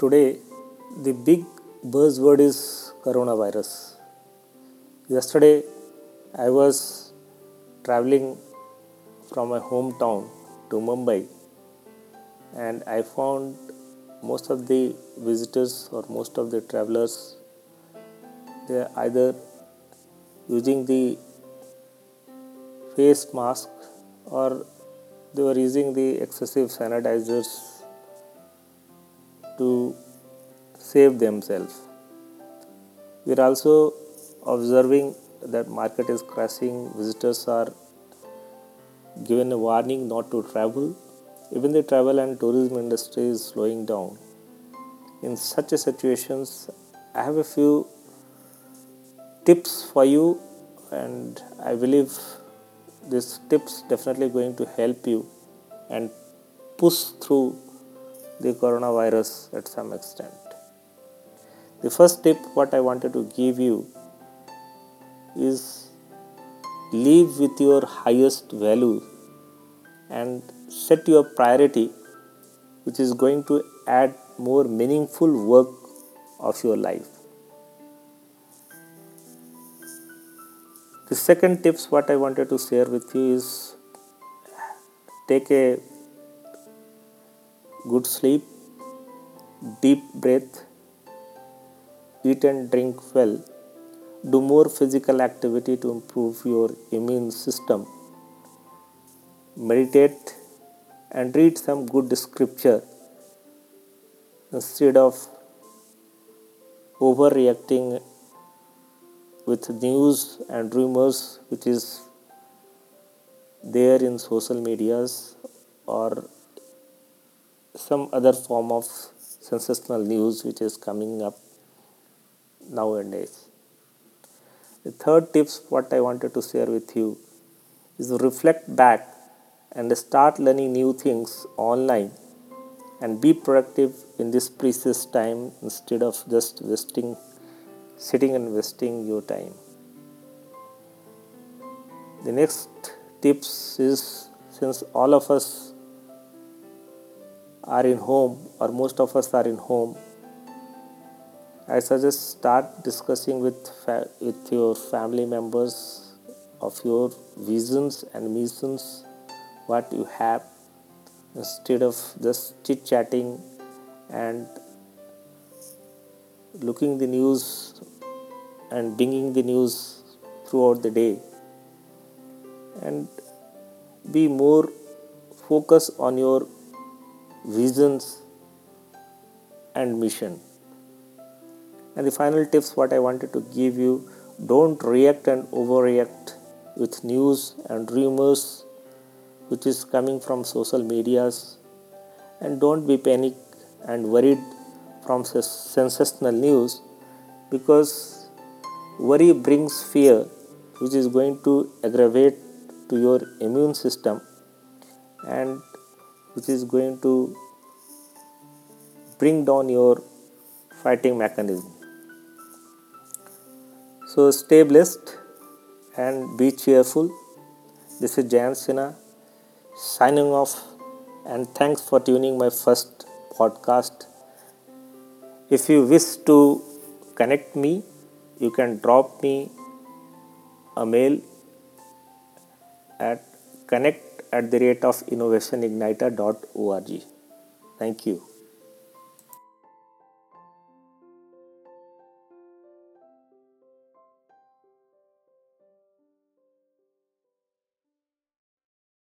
Today, the big buzzword is coronavirus. Yesterday, I was traveling from my hometown to Mumbai and I found most of the visitors or most of the travelers they are either using the face mask or they were using the excessive sanitizers to save themselves. We are also observing that market is crashing, visitors are given a warning not to travel. Even the travel and tourism industry is slowing down. In such situations, I have a few tips for you and I believe these tips definitely going to help you and push through the coronavirus at some extent. The first tip what I wanted to give you is live with your highest value and set your priority which is going to add more meaningful work of your life the second tips what i wanted to share with you is take a good sleep deep breath eat and drink well do more physical activity to improve your immune system meditate and read some good scripture instead of overreacting with news and rumors which is there in social medias or some other form of sensational news which is coming up nowadays. The third tips what i wanted to share with you is to reflect back and start learning new things online and be productive in this precious time instead of just wasting sitting and wasting your time. The next tips is since all of us are in home or most of us are in home i suggest start discussing with fa- with your family members of your visions and missions what you have instead of just chit chatting and looking the news and bringing the news throughout the day. And be more focused on your visions and mission. And the final tips what i wanted to give you don't react and overreact with news and rumors which is coming from social medias. And don't be panic and worried from sensational news because worry brings fear which is going to aggravate to your immune system. And which is going to bring down your fighting mechanism. So stay blessed and be cheerful. This is Jan Sinha signing off and thanks for tuning my first podcast. If you wish to connect me you can drop me a mail at connect at the rate of innovationigniter.org thank you